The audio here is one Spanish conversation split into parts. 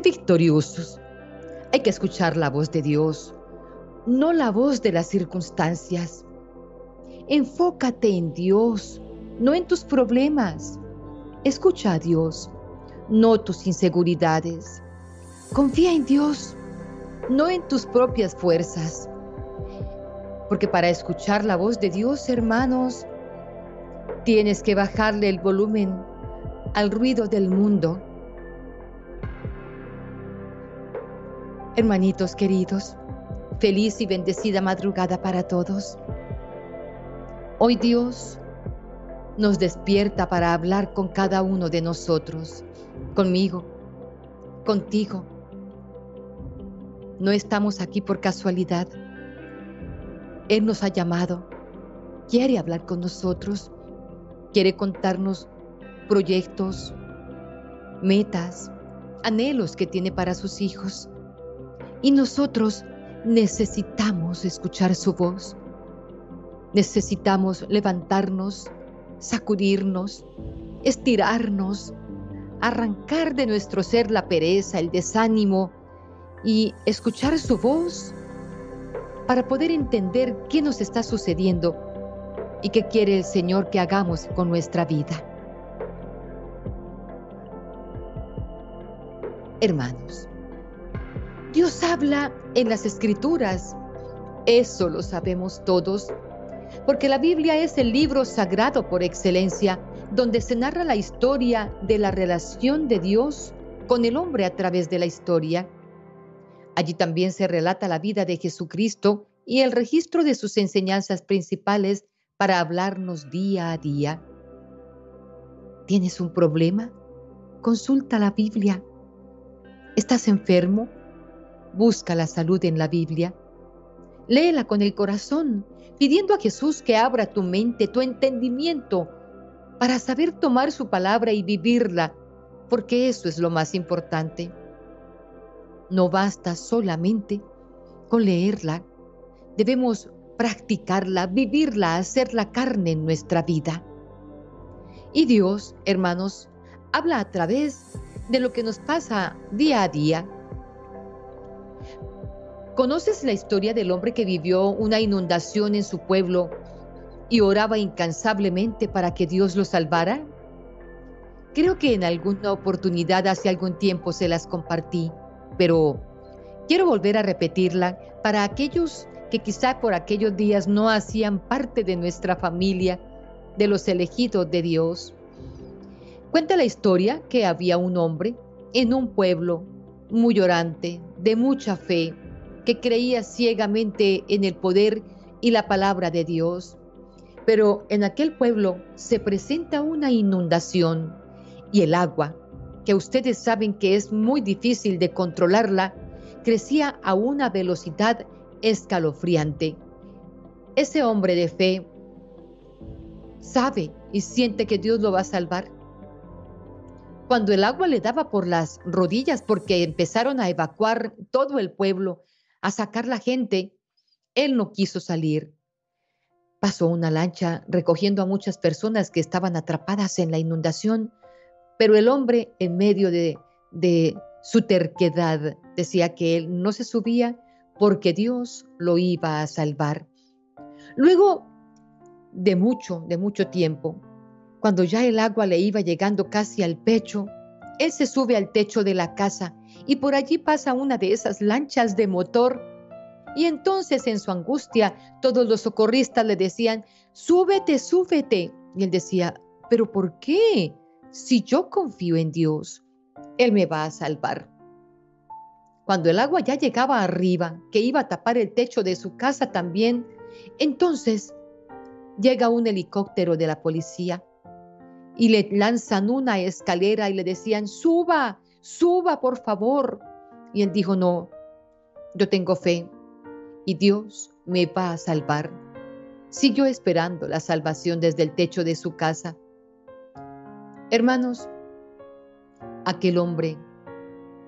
victoriosos, hay que escuchar la voz de Dios, no la voz de las circunstancias. Enfócate en Dios, no en tus problemas. Escucha a Dios, no tus inseguridades. Confía en Dios, no en tus propias fuerzas. Porque para escuchar la voz de Dios, hermanos, tienes que bajarle el volumen al ruido del mundo. Hermanitos queridos, feliz y bendecida madrugada para todos. Hoy Dios nos despierta para hablar con cada uno de nosotros, conmigo, contigo. No estamos aquí por casualidad. Él nos ha llamado, quiere hablar con nosotros, quiere contarnos proyectos, metas, anhelos que tiene para sus hijos. Y nosotros necesitamos escuchar su voz. Necesitamos levantarnos, sacudirnos, estirarnos, arrancar de nuestro ser la pereza, el desánimo y escuchar su voz para poder entender qué nos está sucediendo y qué quiere el Señor que hagamos con nuestra vida. Hermanos, Dios habla en las escrituras. Eso lo sabemos todos, porque la Biblia es el libro sagrado por excelencia, donde se narra la historia de la relación de Dios con el hombre a través de la historia. Allí también se relata la vida de Jesucristo y el registro de sus enseñanzas principales para hablarnos día a día. ¿Tienes un problema? Consulta la Biblia. ¿Estás enfermo? Busca la salud en la Biblia. Léela con el corazón, pidiendo a Jesús que abra tu mente, tu entendimiento, para saber tomar su palabra y vivirla, porque eso es lo más importante. No basta solamente con leerla, debemos practicarla, vivirla, hacerla carne en nuestra vida. Y Dios, hermanos, habla a través de lo que nos pasa día a día. ¿Conoces la historia del hombre que vivió una inundación en su pueblo y oraba incansablemente para que Dios lo salvara? Creo que en alguna oportunidad hace algún tiempo se las compartí, pero quiero volver a repetirla para aquellos que quizá por aquellos días no hacían parte de nuestra familia, de los elegidos de Dios. Cuenta la historia que había un hombre en un pueblo muy orante, de mucha fe, que creía ciegamente en el poder y la palabra de Dios. Pero en aquel pueblo se presenta una inundación y el agua, que ustedes saben que es muy difícil de controlarla, crecía a una velocidad escalofriante. Ese hombre de fe sabe y siente que Dios lo va a salvar cuando el agua le daba por las rodillas porque empezaron a evacuar todo el pueblo, a sacar la gente, él no quiso salir. Pasó una lancha recogiendo a muchas personas que estaban atrapadas en la inundación, pero el hombre en medio de, de su terquedad decía que él no se subía porque Dios lo iba a salvar. Luego de mucho, de mucho tiempo, cuando ya el agua le iba llegando casi al pecho, él se sube al techo de la casa y por allí pasa una de esas lanchas de motor. Y entonces en su angustia todos los socorristas le decían, súbete, súbete. Y él decía, pero ¿por qué? Si yo confío en Dios, Él me va a salvar. Cuando el agua ya llegaba arriba, que iba a tapar el techo de su casa también, entonces llega un helicóptero de la policía y le lanzan una escalera y le decían, suba, suba por favor. Y él dijo, no, yo tengo fe y Dios me va a salvar. Siguió esperando la salvación desde el techo de su casa. Hermanos, aquel hombre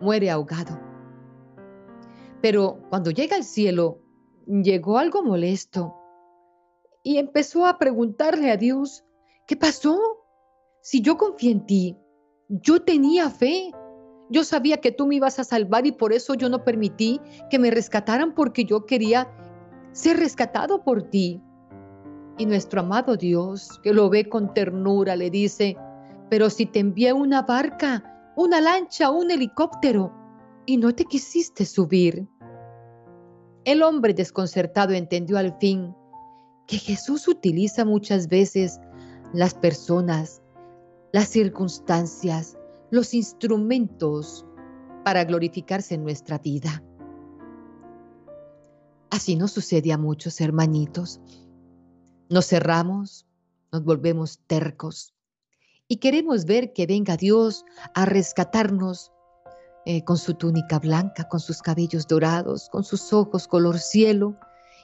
muere ahogado. Pero cuando llega al cielo, llegó algo molesto y empezó a preguntarle a Dios, ¿qué pasó? Si yo confié en ti, yo tenía fe, Yo sabía que tú me ibas a salvar y por eso yo no permití que me rescataran porque yo quería ser rescatado por ti. Y nuestro amado Dios, que lo ve con ternura, le dice, pero si te envié una barca, una lancha, un helicóptero, y no te quisiste subir. El hombre desconcertado entendió al fin que Jesús utiliza muchas veces las personas, las circunstancias, los instrumentos para glorificarse en nuestra vida. Así nos sucede a muchos hermanitos. Nos cerramos, nos volvemos tercos y queremos ver que venga Dios a rescatarnos eh, con su túnica blanca, con sus cabellos dorados, con sus ojos color cielo,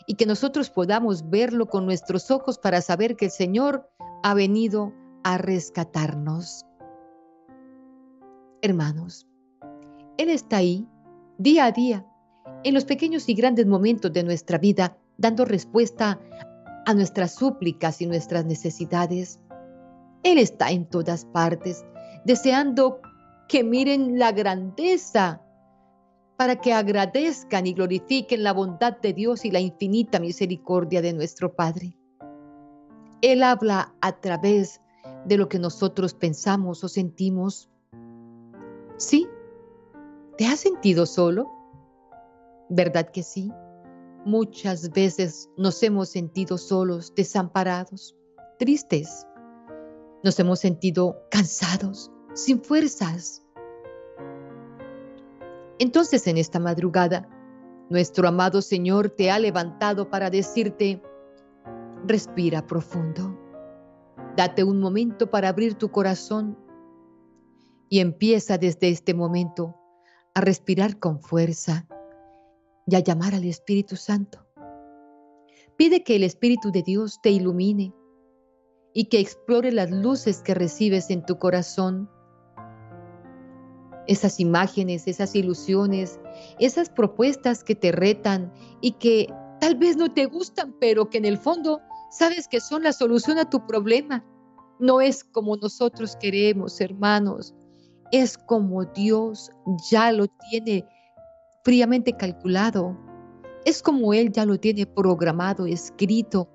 y que nosotros podamos verlo con nuestros ojos para saber que el Señor ha venido a rescatarnos. Hermanos, Él está ahí día a día, en los pequeños y grandes momentos de nuestra vida, dando respuesta a nuestras súplicas y nuestras necesidades. Él está en todas partes, deseando que miren la grandeza para que agradezcan y glorifiquen la bondad de Dios y la infinita misericordia de nuestro Padre. Él habla a través de lo que nosotros pensamos o sentimos. ¿Sí? ¿Te has sentido solo? ¿Verdad que sí? Muchas veces nos hemos sentido solos, desamparados, tristes. Nos hemos sentido cansados, sin fuerzas. Entonces en esta madrugada, nuestro amado Señor te ha levantado para decirte, respira profundo, date un momento para abrir tu corazón y empieza desde este momento a respirar con fuerza y a llamar al Espíritu Santo. Pide que el Espíritu de Dios te ilumine y que explore las luces que recibes en tu corazón esas imágenes, esas ilusiones, esas propuestas que te retan y que tal vez no te gustan, pero que en el fondo sabes que son la solución a tu problema. No es como nosotros queremos, hermanos. Es como Dios ya lo tiene fríamente calculado. Es como Él ya lo tiene programado, escrito.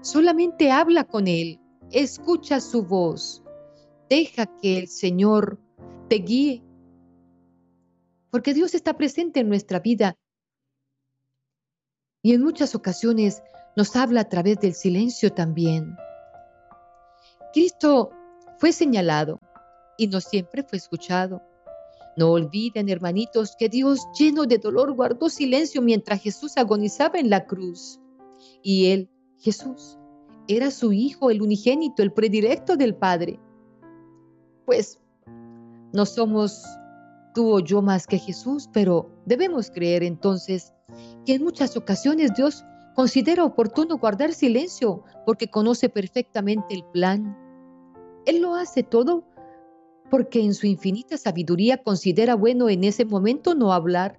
Solamente habla con Él, escucha su voz Deja que el Señor te guíe, porque Dios está presente en nuestra vida y en muchas ocasiones nos habla a través del silencio también. Cristo fue señalado y no siempre fue escuchado. No olviden, hermanitos, que Dios lleno de dolor guardó silencio mientras Jesús agonizaba en la cruz. Y Él, Jesús, era su Hijo, el unigénito, el predilecto del Padre pues no somos tú o yo más que Jesús, pero debemos creer entonces que en muchas ocasiones Dios considera oportuno guardar silencio porque conoce perfectamente el plan. Él lo hace todo porque en su infinita sabiduría considera bueno en ese momento no hablar.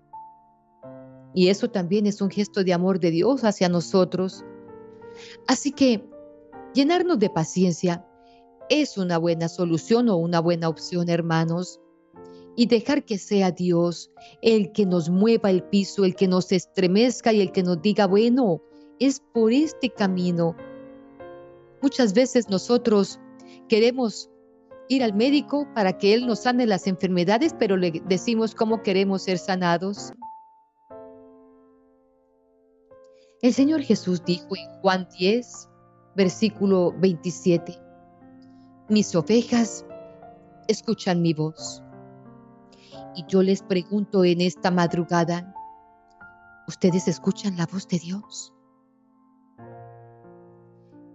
Y eso también es un gesto de amor de Dios hacia nosotros. Así que llenarnos de paciencia es una buena solución o una buena opción, hermanos. Y dejar que sea Dios el que nos mueva el piso, el que nos estremezca y el que nos diga, bueno, es por este camino. Muchas veces nosotros queremos ir al médico para que Él nos sane las enfermedades, pero le decimos cómo queremos ser sanados. El Señor Jesús dijo en Juan 10, versículo 27, mis ovejas escuchan mi voz. Y yo les pregunto en esta madrugada, ¿ustedes escuchan la voz de Dios?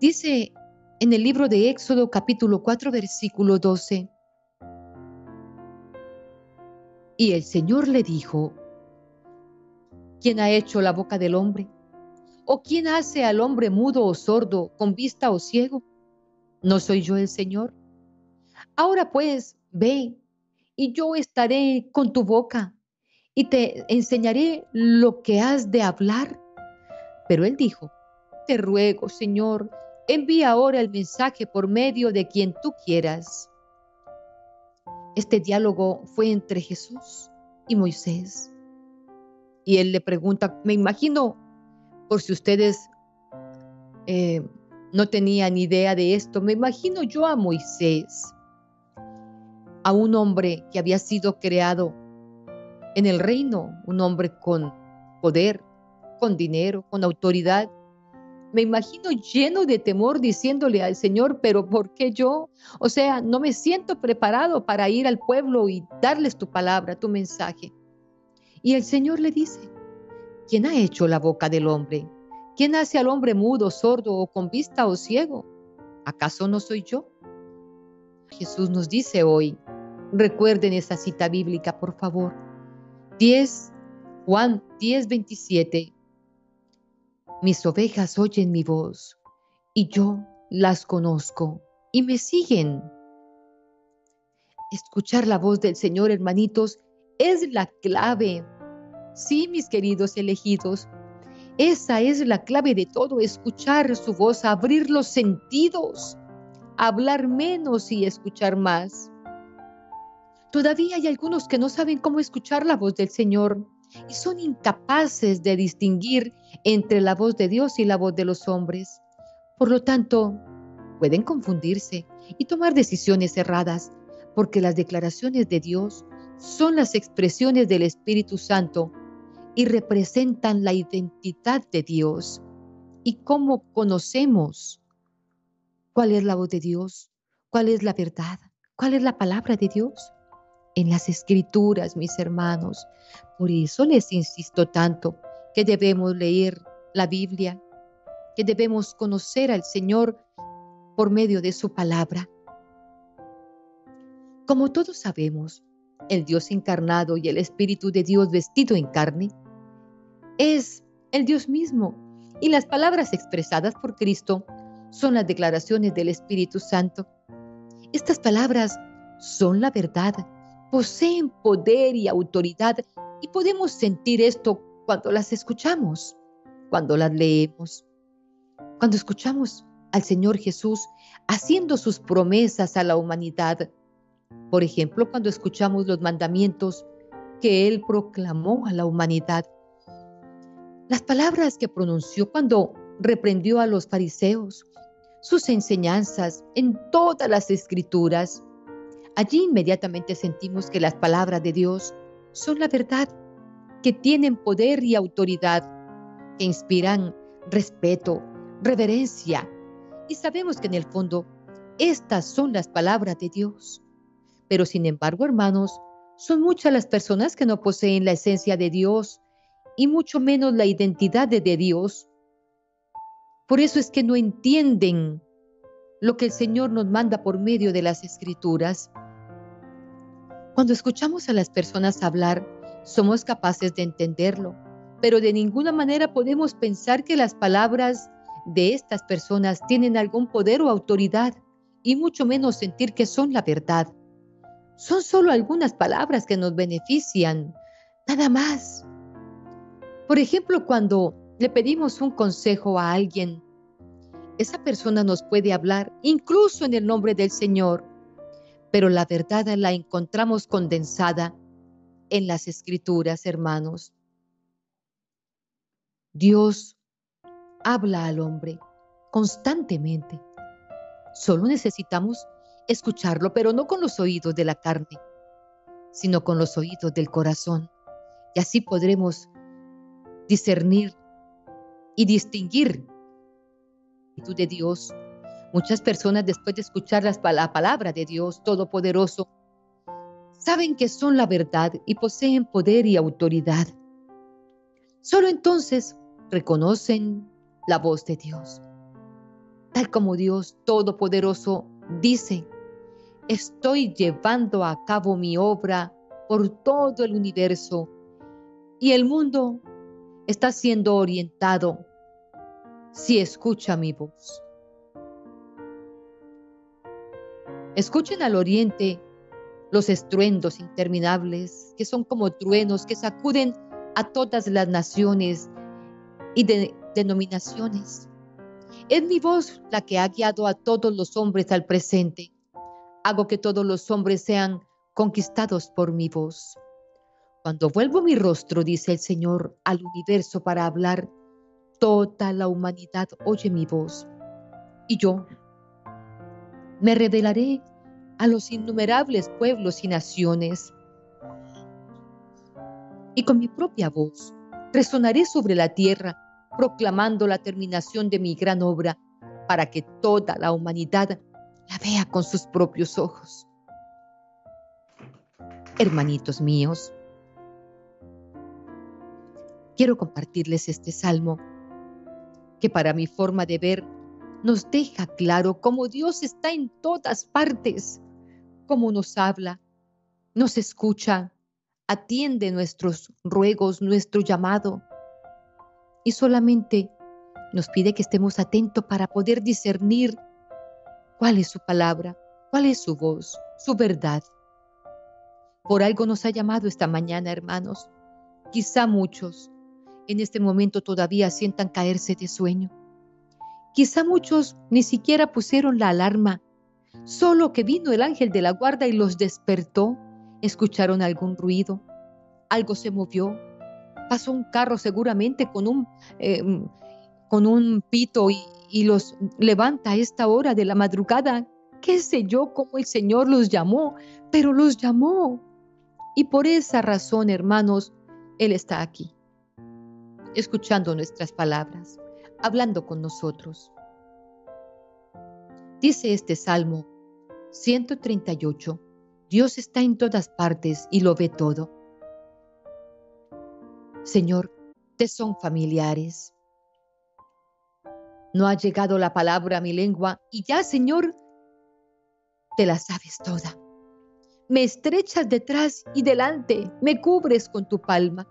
Dice en el libro de Éxodo capítulo 4 versículo 12. Y el Señor le dijo, ¿quién ha hecho la boca del hombre? ¿O quién hace al hombre mudo o sordo, con vista o ciego? ¿No soy yo el Señor? Ahora pues, ve, y yo estaré con tu boca, y te enseñaré lo que has de hablar. Pero él dijo, te ruego, Señor, envía ahora el mensaje por medio de quien tú quieras. Este diálogo fue entre Jesús y Moisés. Y él le pregunta, me imagino, por si ustedes eh, no tenían idea de esto, me imagino yo a Moisés, a un hombre que había sido creado en el reino, un hombre con poder, con dinero, con autoridad. Me imagino lleno de temor diciéndole al Señor, pero ¿por qué yo? O sea, no me siento preparado para ir al pueblo y darles tu palabra, tu mensaje. Y el Señor le dice, ¿quién ha hecho la boca del hombre? ¿Quién hace al hombre mudo, sordo o con vista o ciego? ¿Acaso no soy yo? Jesús nos dice hoy, recuerden esa cita bíblica, por favor. 10, Juan 10, 27. Mis ovejas oyen mi voz y yo las conozco y me siguen. Escuchar la voz del Señor, hermanitos, es la clave. Sí, mis queridos elegidos, esa es la clave de todo, escuchar su voz, abrir los sentidos, hablar menos y escuchar más. Todavía hay algunos que no saben cómo escuchar la voz del Señor y son incapaces de distinguir entre la voz de Dios y la voz de los hombres. Por lo tanto, pueden confundirse y tomar decisiones erradas, porque las declaraciones de Dios son las expresiones del Espíritu Santo y representan la identidad de Dios. ¿Y cómo conocemos cuál es la voz de Dios? ¿Cuál es la verdad? ¿Cuál es la palabra de Dios? En las escrituras, mis hermanos. Por eso les insisto tanto que debemos leer la Biblia, que debemos conocer al Señor por medio de su palabra. Como todos sabemos, el Dios encarnado y el Espíritu de Dios vestido en carne es el Dios mismo y las palabras expresadas por Cristo son las declaraciones del Espíritu Santo. Estas palabras son la verdad, poseen poder y autoridad y podemos sentir esto cuando las escuchamos, cuando las leemos, cuando escuchamos al Señor Jesús haciendo sus promesas a la humanidad. Por ejemplo, cuando escuchamos los mandamientos que Él proclamó a la humanidad las palabras que pronunció cuando reprendió a los fariseos, sus enseñanzas en todas las escrituras. Allí inmediatamente sentimos que las palabras de Dios son la verdad, que tienen poder y autoridad, que inspiran respeto, reverencia. Y sabemos que en el fondo estas son las palabras de Dios. Pero sin embargo, hermanos, son muchas las personas que no poseen la esencia de Dios y mucho menos la identidad de, Dios. Por eso es que no entienden lo que el Señor nos manda por medio de las escrituras. Cuando escuchamos a las personas hablar, somos capaces de entenderlo, pero de ninguna manera podemos pensar que las palabras de estas personas tienen algún poder o autoridad, y mucho menos sentir que son la verdad. Son solo algunas palabras que nos benefician, nada más. Por ejemplo, cuando le pedimos un consejo a alguien, esa persona nos puede hablar incluso en el nombre del Señor, pero la verdad la encontramos condensada en las escrituras, hermanos. Dios habla al hombre constantemente. Solo necesitamos escucharlo, pero no con los oídos de la carne, sino con los oídos del corazón. Y así podremos discernir y distinguir de Dios. Muchas personas después de escuchar la palabra de Dios Todopoderoso, saben que son la verdad y poseen poder y autoridad. Solo entonces reconocen la voz de Dios. Tal como Dios Todopoderoso dice, estoy llevando a cabo mi obra por todo el universo y el mundo está siendo orientado si escucha mi voz. Escuchen al oriente los estruendos interminables que son como truenos que sacuden a todas las naciones y denominaciones. Es mi voz la que ha guiado a todos los hombres al presente. Hago que todos los hombres sean conquistados por mi voz. Cuando vuelvo mi rostro, dice el Señor, al universo para hablar, toda la humanidad oye mi voz. Y yo me revelaré a los innumerables pueblos y naciones. Y con mi propia voz resonaré sobre la tierra, proclamando la terminación de mi gran obra, para que toda la humanidad la vea con sus propios ojos. Hermanitos míos, quiero compartirles este salmo que para mi forma de ver nos deja claro cómo Dios está en todas partes, cómo nos habla, nos escucha, atiende nuestros ruegos, nuestro llamado y solamente nos pide que estemos atentos para poder discernir cuál es su palabra, cuál es su voz, su verdad. Por algo nos ha llamado esta mañana, hermanos. Quizá muchos en este momento todavía sientan caerse de sueño. Quizá muchos ni siquiera pusieron la alarma, solo que vino el ángel de la guarda y los despertó. Escucharon algún ruido, algo se movió, pasó un carro seguramente con un, eh, con un pito y, y los levanta a esta hora de la madrugada. Qué sé yo cómo el Señor los llamó, pero los llamó. Y por esa razón, hermanos, Él está aquí escuchando nuestras palabras, hablando con nosotros. Dice este Salmo 138, Dios está en todas partes y lo ve todo. Señor, te son familiares. No ha llegado la palabra a mi lengua y ya, Señor, te la sabes toda. Me estrechas detrás y delante, me cubres con tu palma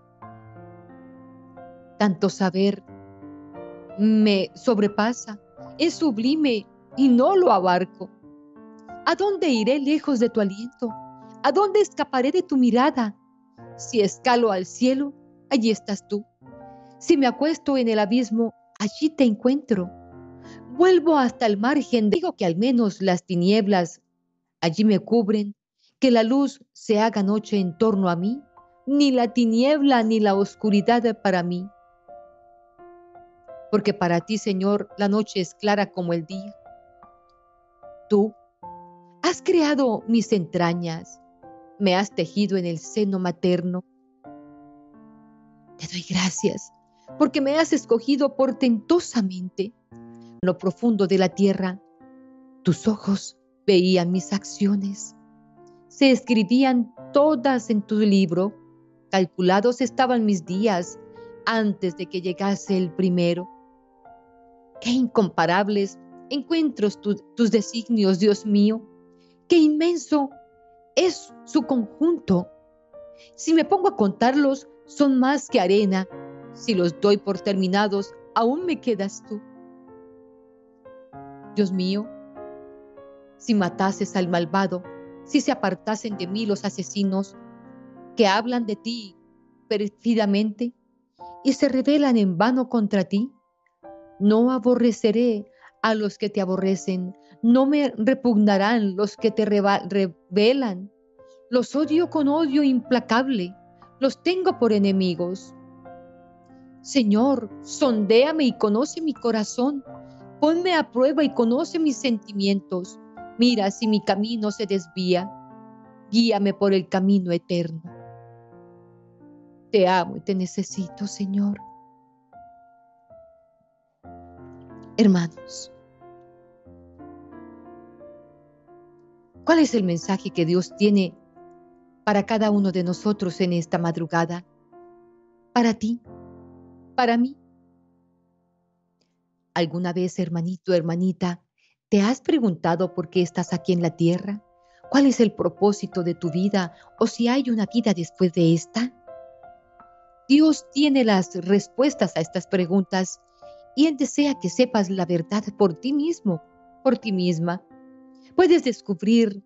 tanto saber me sobrepasa, es sublime y no lo abarco. ¿A dónde iré lejos de tu aliento? ¿A dónde escaparé de tu mirada? Si escalo al cielo, allí estás tú. Si me acuesto en el abismo, allí te encuentro. Vuelvo hasta el margen, digo que al menos las tinieblas allí me cubren, que la luz se haga noche en torno a mí, ni la tiniebla ni la oscuridad para mí porque para ti, Señor, la noche es clara como el día. Tú has creado mis entrañas, me has tejido en el seno materno. Te doy gracias porque me has escogido portentosamente. En lo profundo de la tierra, tus ojos veían mis acciones. Se escribían todas en tu libro. Calculados estaban mis días antes de que llegase el primero. Qué incomparables encuentros tus designios, Dios mío. Qué inmenso es su conjunto. Si me pongo a contarlos, son más que arena. Si los doy por terminados, aún me quedas tú. Dios mío, si matases al malvado, si se apartasen de mí los asesinos que hablan de ti perfidamente y se rebelan en vano contra ti, no aborreceré a los que te aborrecen, no me repugnarán los que te rebelan. Los odio con odio implacable, los tengo por enemigos. Señor, sondéame y conoce mi corazón, ponme a prueba y conoce mis sentimientos. Mira si mi camino se desvía, guíame por el camino eterno. Te amo y te necesito, Señor. Hermanos, ¿cuál es el mensaje que Dios tiene para cada uno de nosotros en esta madrugada? Para ti, para mí. ¿Alguna vez, hermanito, hermanita, te has preguntado por qué estás aquí en la tierra? ¿Cuál es el propósito de tu vida o si hay una vida después de esta? Dios tiene las respuestas a estas preguntas y Él desea que sepas la verdad por ti mismo, por ti misma. Puedes descubrir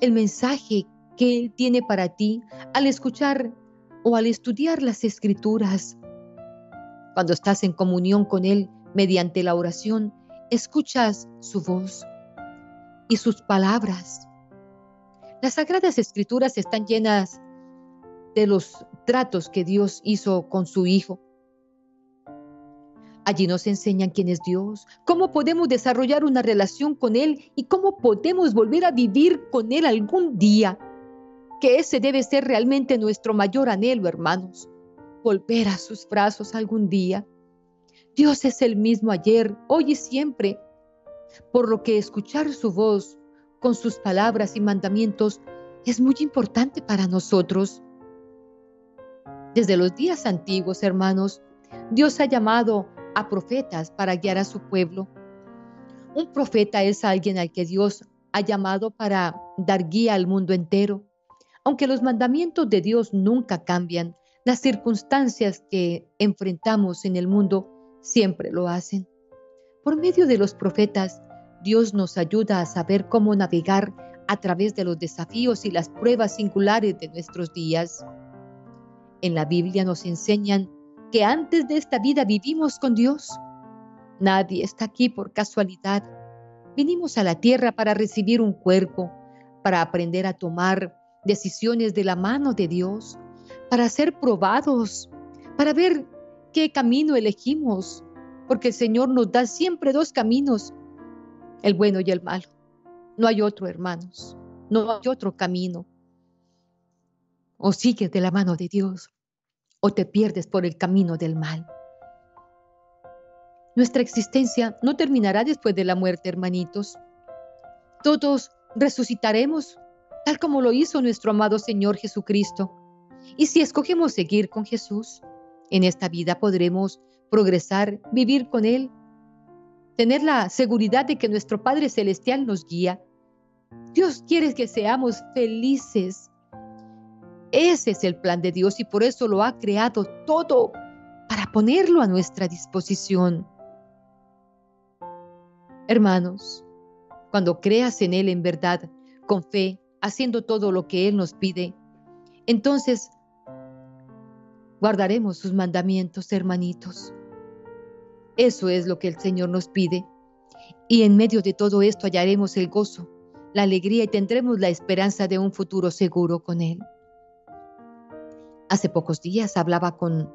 el mensaje que Él tiene para ti al escuchar o al estudiar las escrituras. Cuando estás en comunión con Él mediante la oración, escuchas su voz y sus palabras. Las sagradas escrituras están llenas de los tratos que Dios hizo con su Hijo. Allí nos enseñan quién es Dios, cómo podemos desarrollar una relación con Él y cómo podemos volver a vivir con Él algún día. Que ese debe ser realmente nuestro mayor anhelo, hermanos. Volver a sus brazos algún día. Dios es el mismo ayer, hoy y siempre. Por lo que escuchar su voz con sus palabras y mandamientos es muy importante para nosotros. Desde los días antiguos, hermanos, Dios ha llamado a profetas para guiar a su pueblo. Un profeta es alguien al que Dios ha llamado para dar guía al mundo entero. Aunque los mandamientos de Dios nunca cambian, las circunstancias que enfrentamos en el mundo siempre lo hacen. Por medio de los profetas, Dios nos ayuda a saber cómo navegar a través de los desafíos y las pruebas singulares de nuestros días. En la Biblia nos enseñan que antes de esta vida vivimos con Dios. Nadie está aquí por casualidad. Vinimos a la tierra para recibir un cuerpo, para aprender a tomar decisiones de la mano de Dios, para ser probados, para ver qué camino elegimos, porque el Señor nos da siempre dos caminos, el bueno y el malo. No hay otro, hermanos, no hay otro camino. O sigues de la mano de Dios o te pierdes por el camino del mal. Nuestra existencia no terminará después de la muerte, hermanitos. Todos resucitaremos, tal como lo hizo nuestro amado Señor Jesucristo. Y si escogemos seguir con Jesús, en esta vida podremos progresar, vivir con Él, tener la seguridad de que nuestro Padre Celestial nos guía. Dios quiere que seamos felices ese es el plan de Dios y por eso lo ha creado todo para ponerlo a nuestra disposición. Hermanos, cuando creas en Él en verdad, con fe, haciendo todo lo que Él nos pide, entonces guardaremos sus mandamientos, hermanitos. Eso es lo que el Señor nos pide. Y en medio de todo esto hallaremos el gozo, la alegría y tendremos la esperanza de un futuro seguro con Él. Hace pocos días hablaba con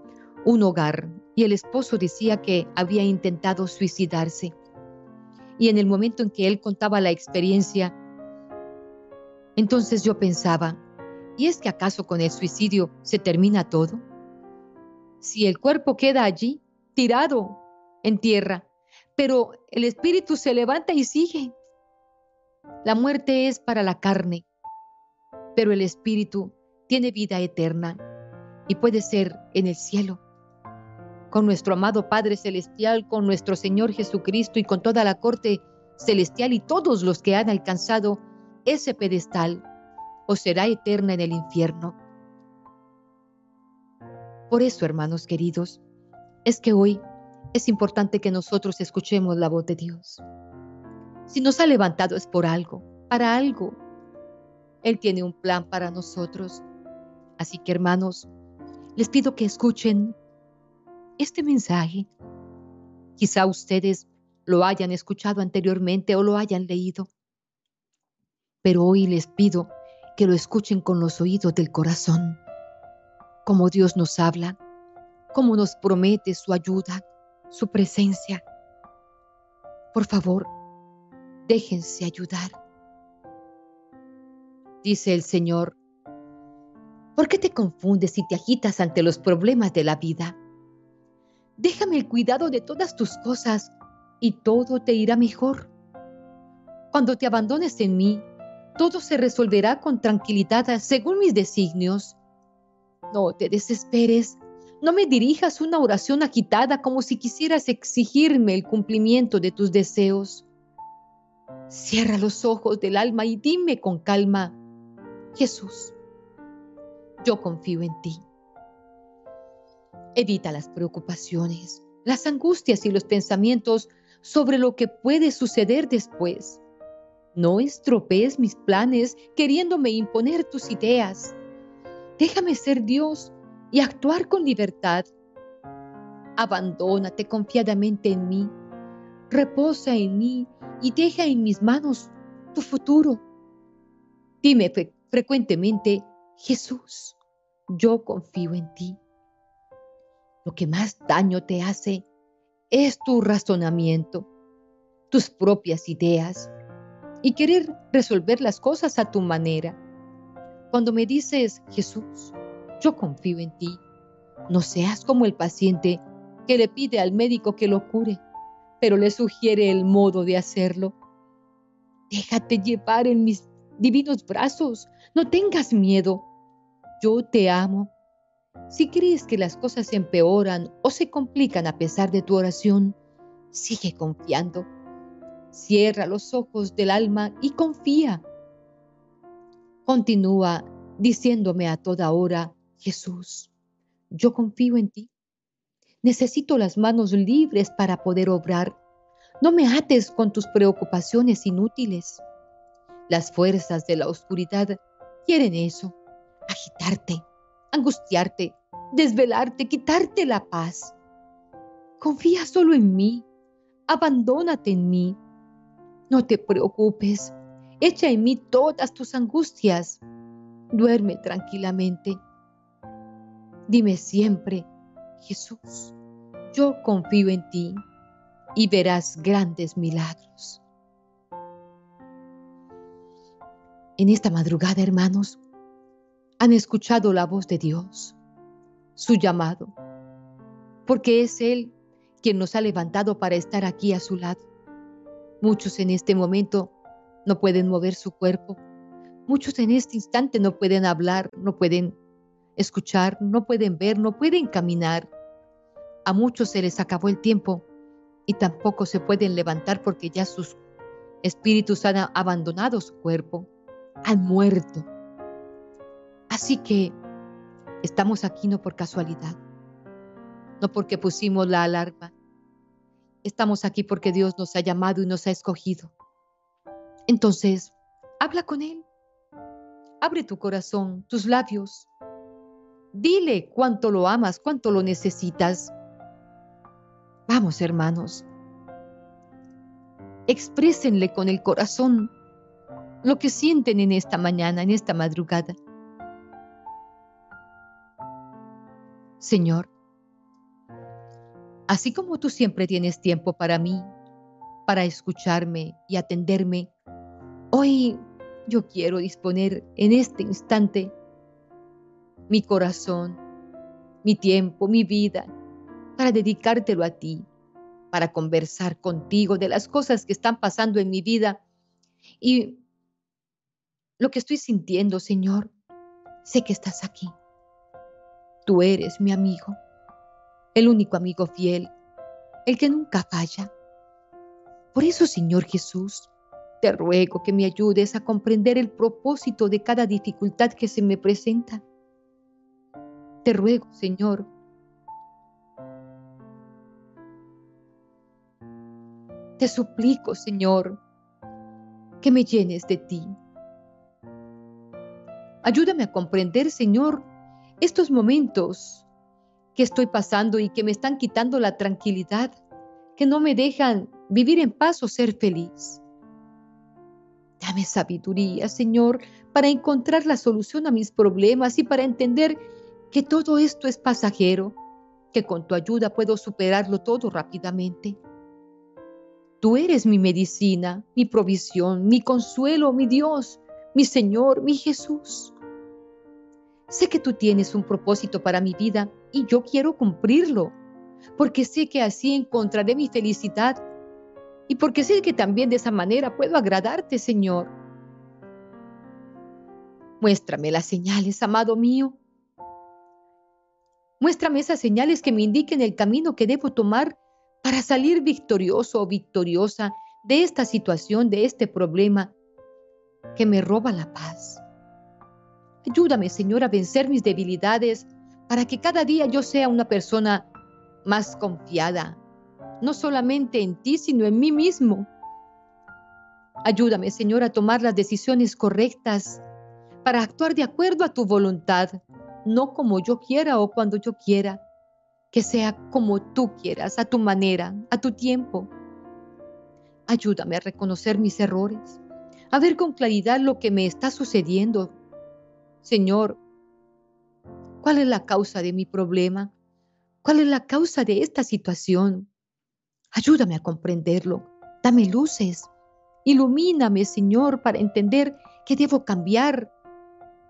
un hogar y el esposo decía que había intentado suicidarse. Y en el momento en que él contaba la experiencia, entonces yo pensaba, ¿y es que acaso con el suicidio se termina todo? Si el cuerpo queda allí, tirado en tierra, pero el espíritu se levanta y sigue. La muerte es para la carne, pero el espíritu tiene vida eterna y puede ser en el cielo, con nuestro amado Padre Celestial, con nuestro Señor Jesucristo y con toda la corte celestial y todos los que han alcanzado ese pedestal, o será eterna en el infierno. Por eso, hermanos queridos, es que hoy es importante que nosotros escuchemos la voz de Dios. Si nos ha levantado es por algo, para algo. Él tiene un plan para nosotros. Así que, hermanos, les pido que escuchen este mensaje. Quizá ustedes lo hayan escuchado anteriormente o lo hayan leído, pero hoy les pido que lo escuchen con los oídos del corazón, como Dios nos habla, como nos promete su ayuda, su presencia. Por favor, déjense ayudar. Dice el Señor, ¿Por qué te confundes y te agitas ante los problemas de la vida? Déjame el cuidado de todas tus cosas y todo te irá mejor. Cuando te abandones en mí, todo se resolverá con tranquilidad según mis designios. No te desesperes, no me dirijas una oración agitada como si quisieras exigirme el cumplimiento de tus deseos. Cierra los ojos del alma y dime con calma, Jesús, yo confío en ti. Evita las preocupaciones, las angustias y los pensamientos sobre lo que puede suceder después. No estropees mis planes queriéndome imponer tus ideas. Déjame ser Dios y actuar con libertad. Abandónate confiadamente en mí. Reposa en mí y deja en mis manos tu futuro. Dime frecuentemente, Jesús, yo confío en ti. Lo que más daño te hace es tu razonamiento, tus propias ideas y querer resolver las cosas a tu manera. Cuando me dices, Jesús, yo confío en ti, no seas como el paciente que le pide al médico que lo cure, pero le sugiere el modo de hacerlo. Déjate llevar en mis divinos brazos, no tengas miedo. Yo te amo. Si crees que las cosas se empeoran o se complican a pesar de tu oración, sigue confiando. Cierra los ojos del alma y confía. Continúa diciéndome a toda hora, Jesús, yo confío en ti. Necesito las manos libres para poder obrar. No me ates con tus preocupaciones inútiles. Las fuerzas de la oscuridad quieren eso, agitarte, angustiarte, desvelarte, quitarte la paz. Confía solo en mí, abandónate en mí. No te preocupes, echa en mí todas tus angustias. Duerme tranquilamente. Dime siempre, Jesús, yo confío en ti y verás grandes milagros. En esta madrugada, hermanos, han escuchado la voz de Dios, su llamado, porque es Él quien nos ha levantado para estar aquí a su lado. Muchos en este momento no pueden mover su cuerpo, muchos en este instante no pueden hablar, no pueden escuchar, no pueden ver, no pueden caminar. A muchos se les acabó el tiempo y tampoco se pueden levantar porque ya sus espíritus han abandonado su cuerpo, han muerto. Así que estamos aquí no por casualidad, no porque pusimos la alarma. Estamos aquí porque Dios nos ha llamado y nos ha escogido. Entonces, habla con Él. Abre tu corazón, tus labios, Dile cuánto lo amas, cuánto lo necesitas. Vamos, hermanos. Exprésenle con el corazón lo que sienten en esta mañana, en esta madrugada. Señor, así como tú siempre tienes tiempo para mí, para escucharme y atenderme, hoy yo quiero disponer en este instante mi corazón, mi tiempo, mi vida, para dedicártelo a ti, para conversar contigo de las cosas que están pasando en mi vida y lo que estoy sintiendo, Señor. Sé que estás aquí. Tú eres mi amigo, el único amigo fiel, el que nunca falla. Por eso, Señor Jesús, te ruego que me ayudes a comprender el propósito de cada dificultad que se me presenta te ruego, Señor, te suplico, Señor, que me llenes de ti. Ayúdame a comprender, Señor, estos momentos que estoy pasando y que me están quitando la tranquilidad, que no me dejan vivir en paz o ser feliz. Dame sabiduría, Señor, para encontrar la solución a mis problemas y para entender que todo esto es pasajero, que con tu ayuda puedo superarlo todo rápidamente. Tú eres mi medicina, mi provisión, mi consuelo, mi Dios, mi Señor, mi Jesús. Sé que tú tienes un propósito para mi vida y yo quiero cumplirlo, porque sé que así encontraré mi felicidad y porque sé que también de esa manera puedo agradarte, Señor. Muéstrame las señales, amado mío, Muéstrame esas señales que me indiquen el camino que debo tomar para salir victorioso o victoriosa de esta situación, de este problema que me roba la paz. Ayúdame, Señor, a vencer mis debilidades para que cada día yo sea una persona más confiada, no solamente en ti, sino en mí mismo. Ayúdame, Señor, a tomar las decisiones correctas para actuar de acuerdo a tu voluntad no como yo quiera o cuando yo quiera, que sea como tú quieras, a tu manera, a tu tiempo. Ayúdame a reconocer mis errores, a ver con claridad lo que me está sucediendo. Señor, ¿cuál es la causa de mi problema? ¿Cuál es la causa de esta situación? Ayúdame a comprenderlo. Dame luces. Ilumíname, Señor, para entender qué debo cambiar.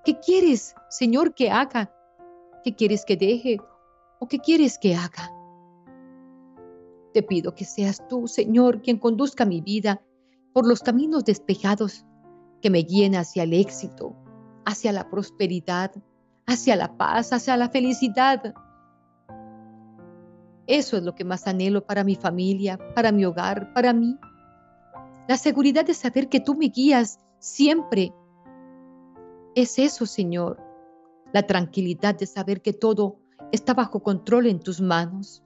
¿Qué quieres, Señor, que haga? ¿Qué quieres que deje? ¿O qué quieres que haga? Te pido que seas tú, Señor, quien conduzca mi vida por los caminos despejados que me guíen hacia el éxito, hacia la prosperidad, hacia la paz, hacia la felicidad. Eso es lo que más anhelo para mi familia, para mi hogar, para mí. La seguridad de saber que tú me guías siempre. Es eso, Señor. La tranquilidad de saber que todo está bajo control en tus manos.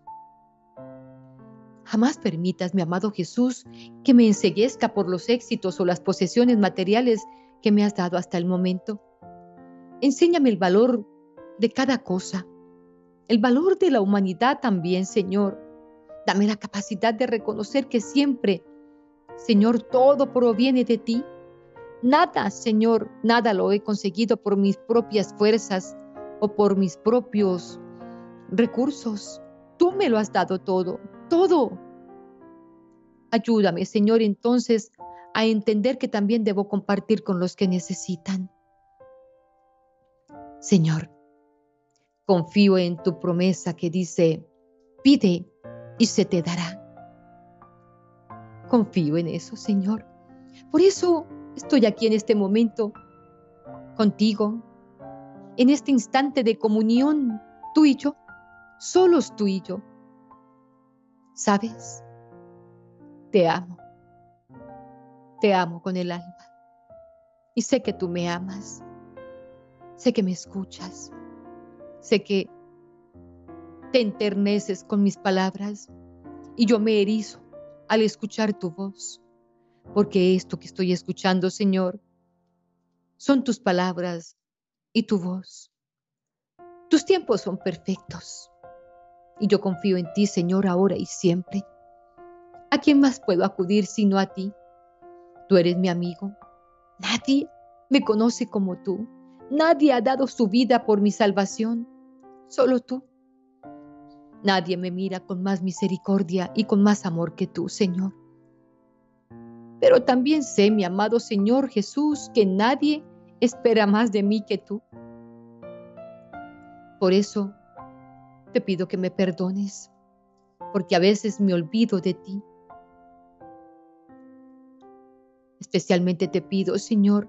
Jamás permitas, mi amado Jesús, que me enseguezca por los éxitos o las posesiones materiales que me has dado hasta el momento. Enséñame el valor de cada cosa, el valor de la humanidad también, Señor. Dame la capacidad de reconocer que siempre, Señor, todo proviene de ti. Nada, Señor, nada lo he conseguido por mis propias fuerzas o por mis propios recursos. Tú me lo has dado todo todo. Ayúdame, Señor, entonces a entender que también debo compartir con los que necesitan. Señor, confío en tu promesa que dice, pide y se te dará. Confío en eso, Señor. Por eso estoy aquí en este momento contigo, en este instante de comunión, tú y yo, solos tú y yo ¿Sabes? Te amo. Te amo con el alma. Y sé que tú me amas. Sé que me escuchas. Sé que te enterneces con mis palabras y yo me erizo al escuchar tu voz. Porque esto que estoy escuchando, Señor, son tus palabras y tu voz. Tus tiempos son perfectos. Y yo confío en ti, Señor, ahora y siempre. ¿A quién más puedo acudir sino a ti? Tú eres mi amigo. Nadie me conoce como tú. Nadie ha dado su vida por mi salvación. Solo tú. Nadie me mira con más misericordia y con más amor que tú, Señor. Pero también sé, mi amado Señor Jesús, que nadie espera más de mí que tú. Por eso te pido que me perdones, porque a veces me olvido de ti. Especialmente te pido, Señor,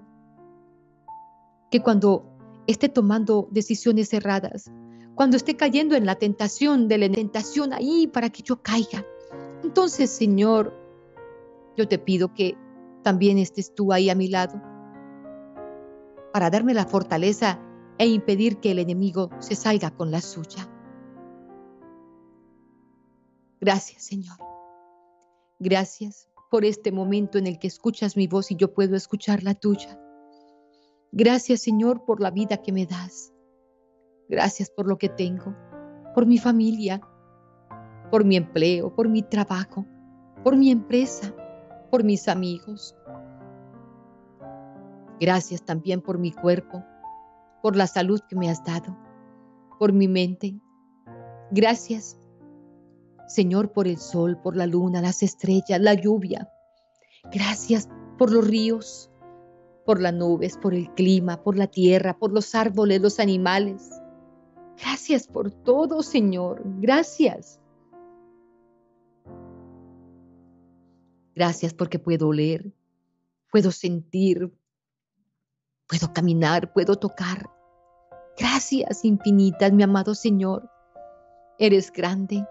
que cuando esté tomando decisiones erradas, cuando esté cayendo en la tentación de la tentación ahí para que yo caiga, entonces, Señor, yo te pido que también estés tú ahí a mi lado para darme la fortaleza e impedir que el enemigo se salga con la suya. Gracias, Señor. Gracias por este momento en el que escuchas mi voz y yo puedo escuchar la tuya. Gracias, Señor, por la vida que me das. Gracias por lo que tengo, por mi familia, por mi empleo, por mi trabajo, por mi empresa, por mis amigos. Gracias también por mi cuerpo, por la salud que me has dado, por mi mente. Gracias Señor, por el sol, por la luna, las estrellas, la lluvia. Gracias por los ríos, por las nubes, por el clima, por la tierra, por los árboles, los animales. Gracias por todo, Señor. Gracias. Gracias porque puedo oler, puedo sentir, puedo caminar, puedo tocar. Gracias infinitas, mi amado Señor. Eres grande,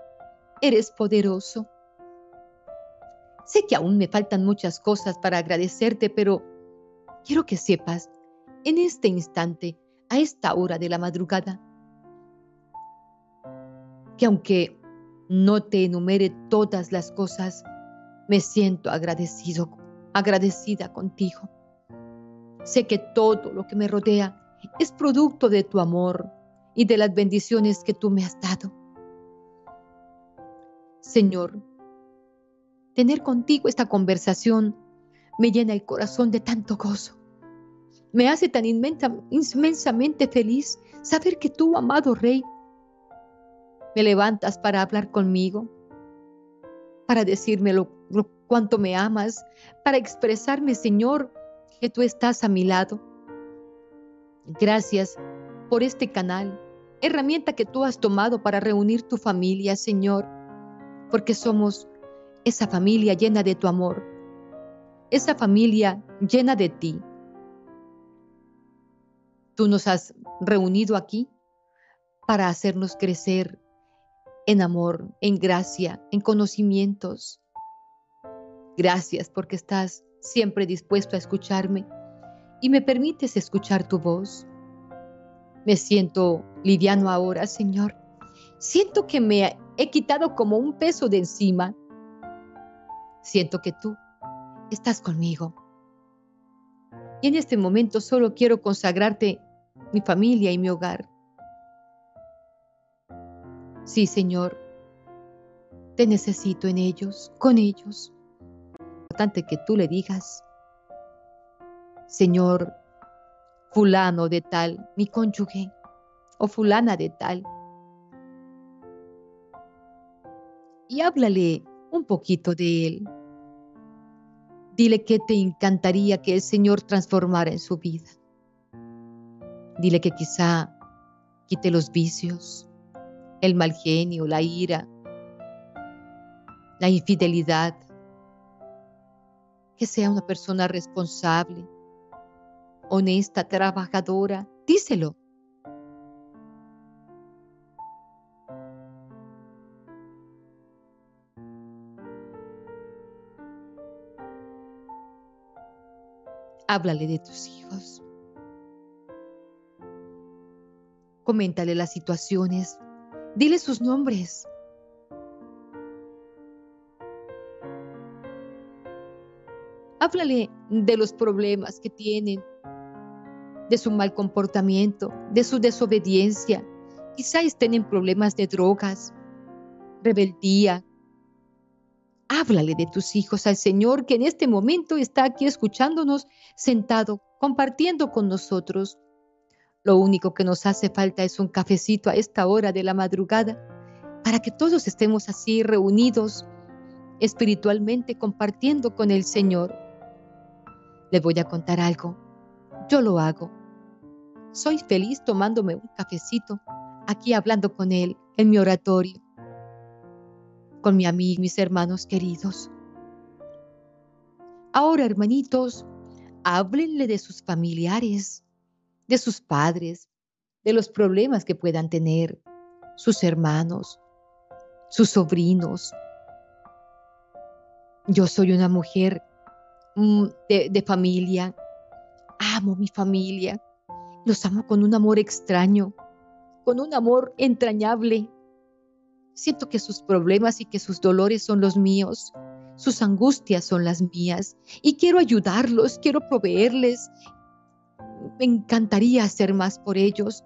eres poderoso. Sé que aún me faltan muchas cosas para agradecerte, pero quiero que sepas, en este instante, a esta hora de la madrugada, que aunque no te enumere todas las cosas, me siento agradecido, agradecida contigo. Sé que todo lo que me rodea es producto de tu amor y de las bendiciones que tú me has dado. Señor, tener contigo esta conversación me llena el corazón de tanto gozo. Me hace tan inmensamente feliz saber que tú, amado Rey, me levantas para hablar conmigo, para decirme lo, cuánto me amas, para expresarme, Señor, que tú estás a mi lado. Gracias por este canal, herramienta que tú has tomado para reunir tu familia, Señor, porque somos esa familia llena de tu amor, esa familia llena de ti. Tú nos has reunido aquí para hacernos crecer en amor, en gracia, en conocimientos. Gracias porque estás siempre dispuesto a escucharme y me permites escuchar tu voz. Me siento liviano ahora, Señor. Siento que me he quitado como un peso de encima. Siento que tú estás conmigo. Y en este momento solo quiero consagrarte mi familia y mi hogar. Sí, Señor, te necesito en ellos, con ellos. Importante que tú le digas, Señor, fulano de tal, mi cónyuge, o fulana de tal. Y háblale un poquito de él. Dile que te encantaría que el Señor transformara en su vida. Dile que quizá quite los vicios, el mal genio, la ira, la infidelidad. Que sea una persona responsable, honesta, trabajadora. Díselo. Háblale de tus hijos. Coméntale las situaciones. Dile sus nombres. Háblale de los problemas que tienen, de su mal comportamiento, de su desobediencia. Quizás tienen problemas de drogas, rebeldía. Háblale de tus hijos al Señor que en este momento está aquí escuchándonos, sentado, compartiendo con nosotros. Lo único que nos hace falta es un cafecito a esta hora de la madrugada para que todos estemos así reunidos espiritualmente compartiendo con el Señor. Le voy a contar algo. Yo lo hago. Soy feliz tomándome un cafecito aquí hablando con Él en mi oratorio, con mi amigo, mis hermanos queridos. Ahora, hermanitos, háblenle de sus familiares, de sus padres, de los problemas que puedan tener sus hermanos, sus sobrinos. Yo soy una mujer mm, de, de familia, amo mi familia, los amo con un amor extraño, con un amor entrañable. Siento que sus problemas y que sus dolores son los míos, sus angustias son las mías y quiero ayudarlos, quiero proveerles, me encantaría hacer más por ellos,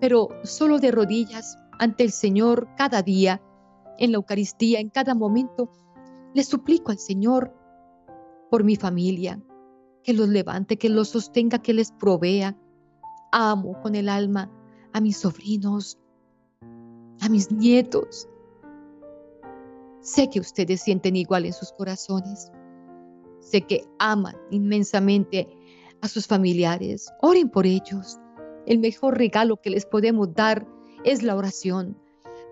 pero solo de rodillas ante el Señor cada día, en la Eucaristía, en cada momento, le suplico al Señor por mi familia, que los levante, que los sostenga, que les provea. Amo con el alma a mis sobrinos, a mis nietos. Sé que ustedes sienten igual en sus corazones. Sé que aman inmensamente a sus familiares, oren por ellos. El mejor regalo que les podemos dar es la oración,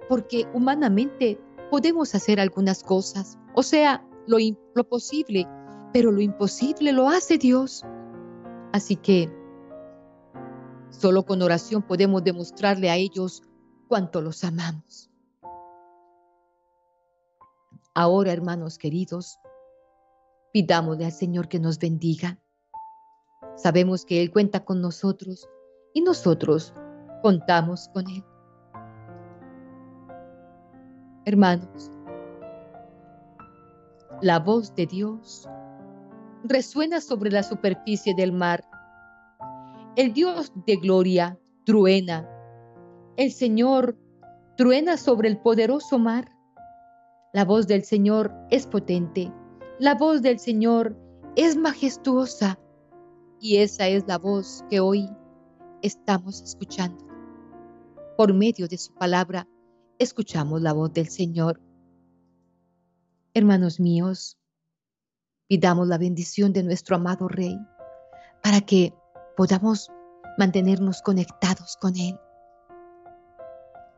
porque humanamente podemos hacer algunas cosas, o sea, lo, lo posible, pero lo imposible lo hace Dios. Así que solo con oración podemos demostrarle a ellos cuánto los amamos. Ahora, hermanos queridos, pidámosle al Señor que nos bendiga Sabemos que Él cuenta con nosotros y nosotros contamos con Él. Hermanos, la voz de Dios resuena sobre la superficie del mar. El Dios de gloria truena. El Señor truena sobre el poderoso mar. La voz del Señor es potente. La voz del Señor es majestuosa y esa es la voz que hoy estamos escuchando. Por medio de su palabra, escuchamos la voz del Señor. Hermanos míos, pidamos la bendición de nuestro amado Rey para que podamos mantenernos conectados con Él.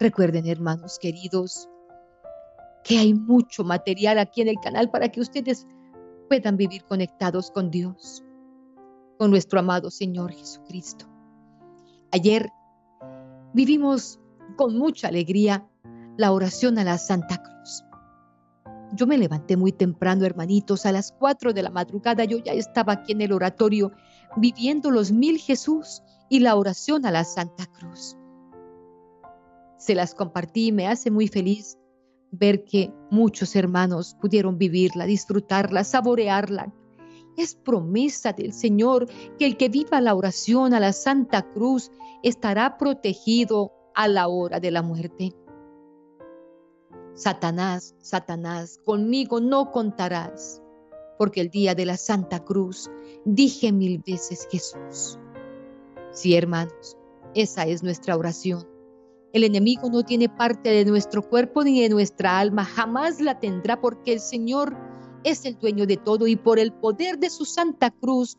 Recuerden, hermanos queridos, que hay mucho material aquí en el canal para que ustedes puedan vivir conectados con Dios, con nuestro amado Señor Jesucristo. Ayer vivimos con mucha alegría la oración a la Santa Cruz. Yo me levanté muy temprano, hermanitos, a las cuatro de la madrugada yo ya estaba aquí en el oratorio viviendo los mil Jesús y la oración a la Santa Cruz. Se las compartí y me hace muy feliz ver que muchos hermanos pudieron vivirla, disfrutarla, saborearla. Es promesa del Señor que el que viva la oración a la Santa Cruz estará protegido a la hora de la muerte. Satanás, Satanás, conmigo no contarás, porque el día de la Santa Cruz dije mil veces Jesús. Sí, hermanos, esa es nuestra oración el enemigo no tiene parte de nuestro cuerpo ni de nuestra alma, jamás la tendrá porque el Señor es el dueño de todo y por el poder de su santa cruz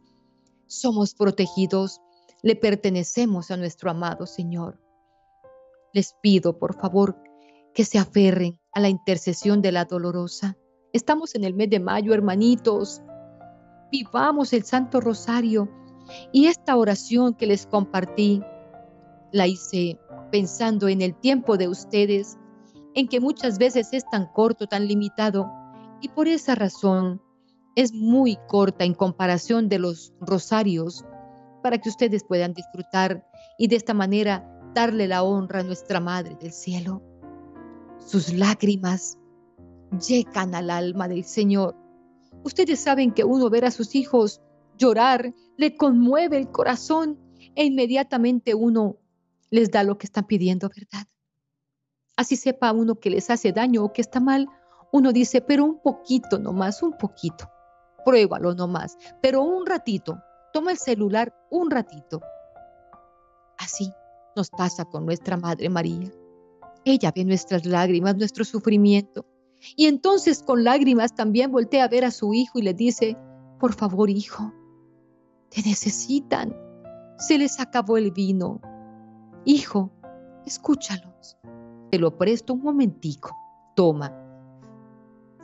somos protegidos, le pertenecemos a nuestro amado Señor. Les pido, por favor, que se aferren a la intercesión de la dolorosa. Estamos en el mes de mayo, hermanitos. Vivamos el Santo Rosario y esta oración que les compartí la hice pensando en el tiempo de ustedes, en que muchas veces es tan corto, tan limitado, y por esa razón es muy corta en comparación de los rosarios, para que ustedes puedan disfrutar y de esta manera darle la honra a nuestra Madre del Cielo. Sus lágrimas llegan al alma del Señor. Ustedes saben que uno ver a sus hijos llorar le conmueve el corazón e inmediatamente uno les da lo que están pidiendo, ¿verdad? Así sepa uno que les hace daño o que está mal, uno dice, pero un poquito nomás, un poquito, pruébalo nomás, pero un ratito, toma el celular un ratito. Así nos pasa con nuestra Madre María. Ella ve nuestras lágrimas, nuestro sufrimiento. Y entonces con lágrimas también voltea a ver a su hijo y le dice, por favor hijo, te necesitan. Se les acabó el vino, Hijo, escúchalos. Te lo presto un momentico. Toma.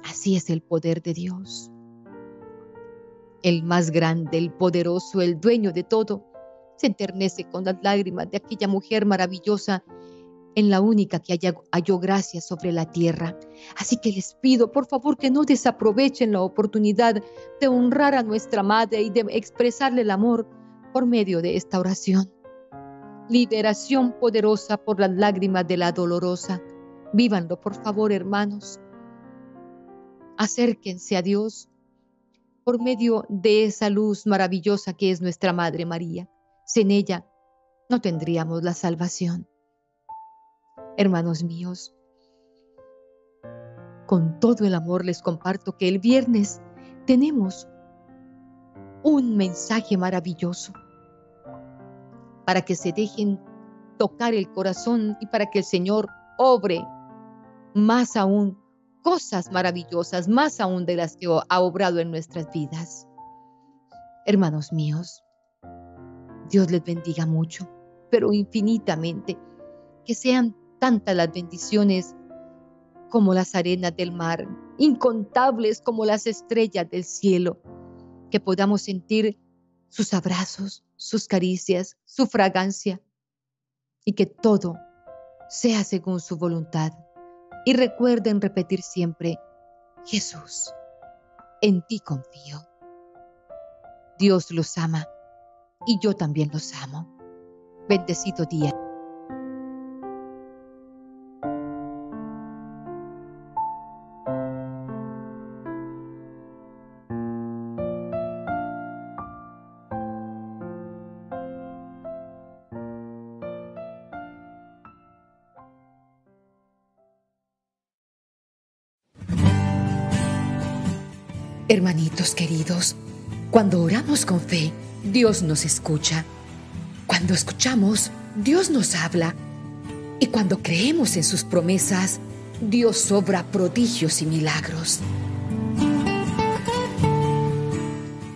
Así es el poder de Dios. El más grande, el poderoso, el dueño de todo, se enternece con las lágrimas de aquella mujer maravillosa en la única que halló gracia sobre la tierra. Así que les pido, por favor, que no desaprovechen la oportunidad de honrar a nuestra Madre y de expresarle el amor por medio de esta oración liberación poderosa por las lágrimas de la dolorosa. Vívanlo, por favor, hermanos. Acérquense a Dios por medio de esa luz maravillosa que es nuestra Madre María. Sin ella no tendríamos la salvación. Hermanos míos, con todo el amor les comparto que el viernes tenemos un mensaje maravilloso para que se dejen tocar el corazón y para que el Señor obre más aún cosas maravillosas, más aún de las que ha obrado en nuestras vidas. Hermanos míos, Dios les bendiga mucho, pero infinitamente, que sean tantas las bendiciones como las arenas del mar, incontables como las estrellas del cielo, que podamos sentir sus abrazos, sus caricias, su fragancia, y que todo sea según su voluntad. Y recuerden repetir siempre, Jesús, en ti confío. Dios los ama y yo también los amo. Bendecido día. Queridos, Cuando oramos con fe, Dios nos escucha. Cuando escuchamos, Dios nos habla. Y cuando creemos en sus promesas, Dios obra prodigios y milagros.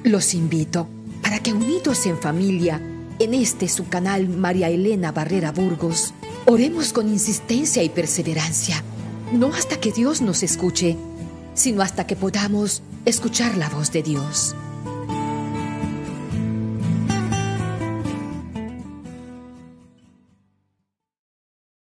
Los invito para que unidos en familia, en este su canal María Elena Barrera Burgos, oremos con insistencia y perseverancia, no hasta que Dios nos escuche, sino hasta que podamos escuchar la voz de Dios.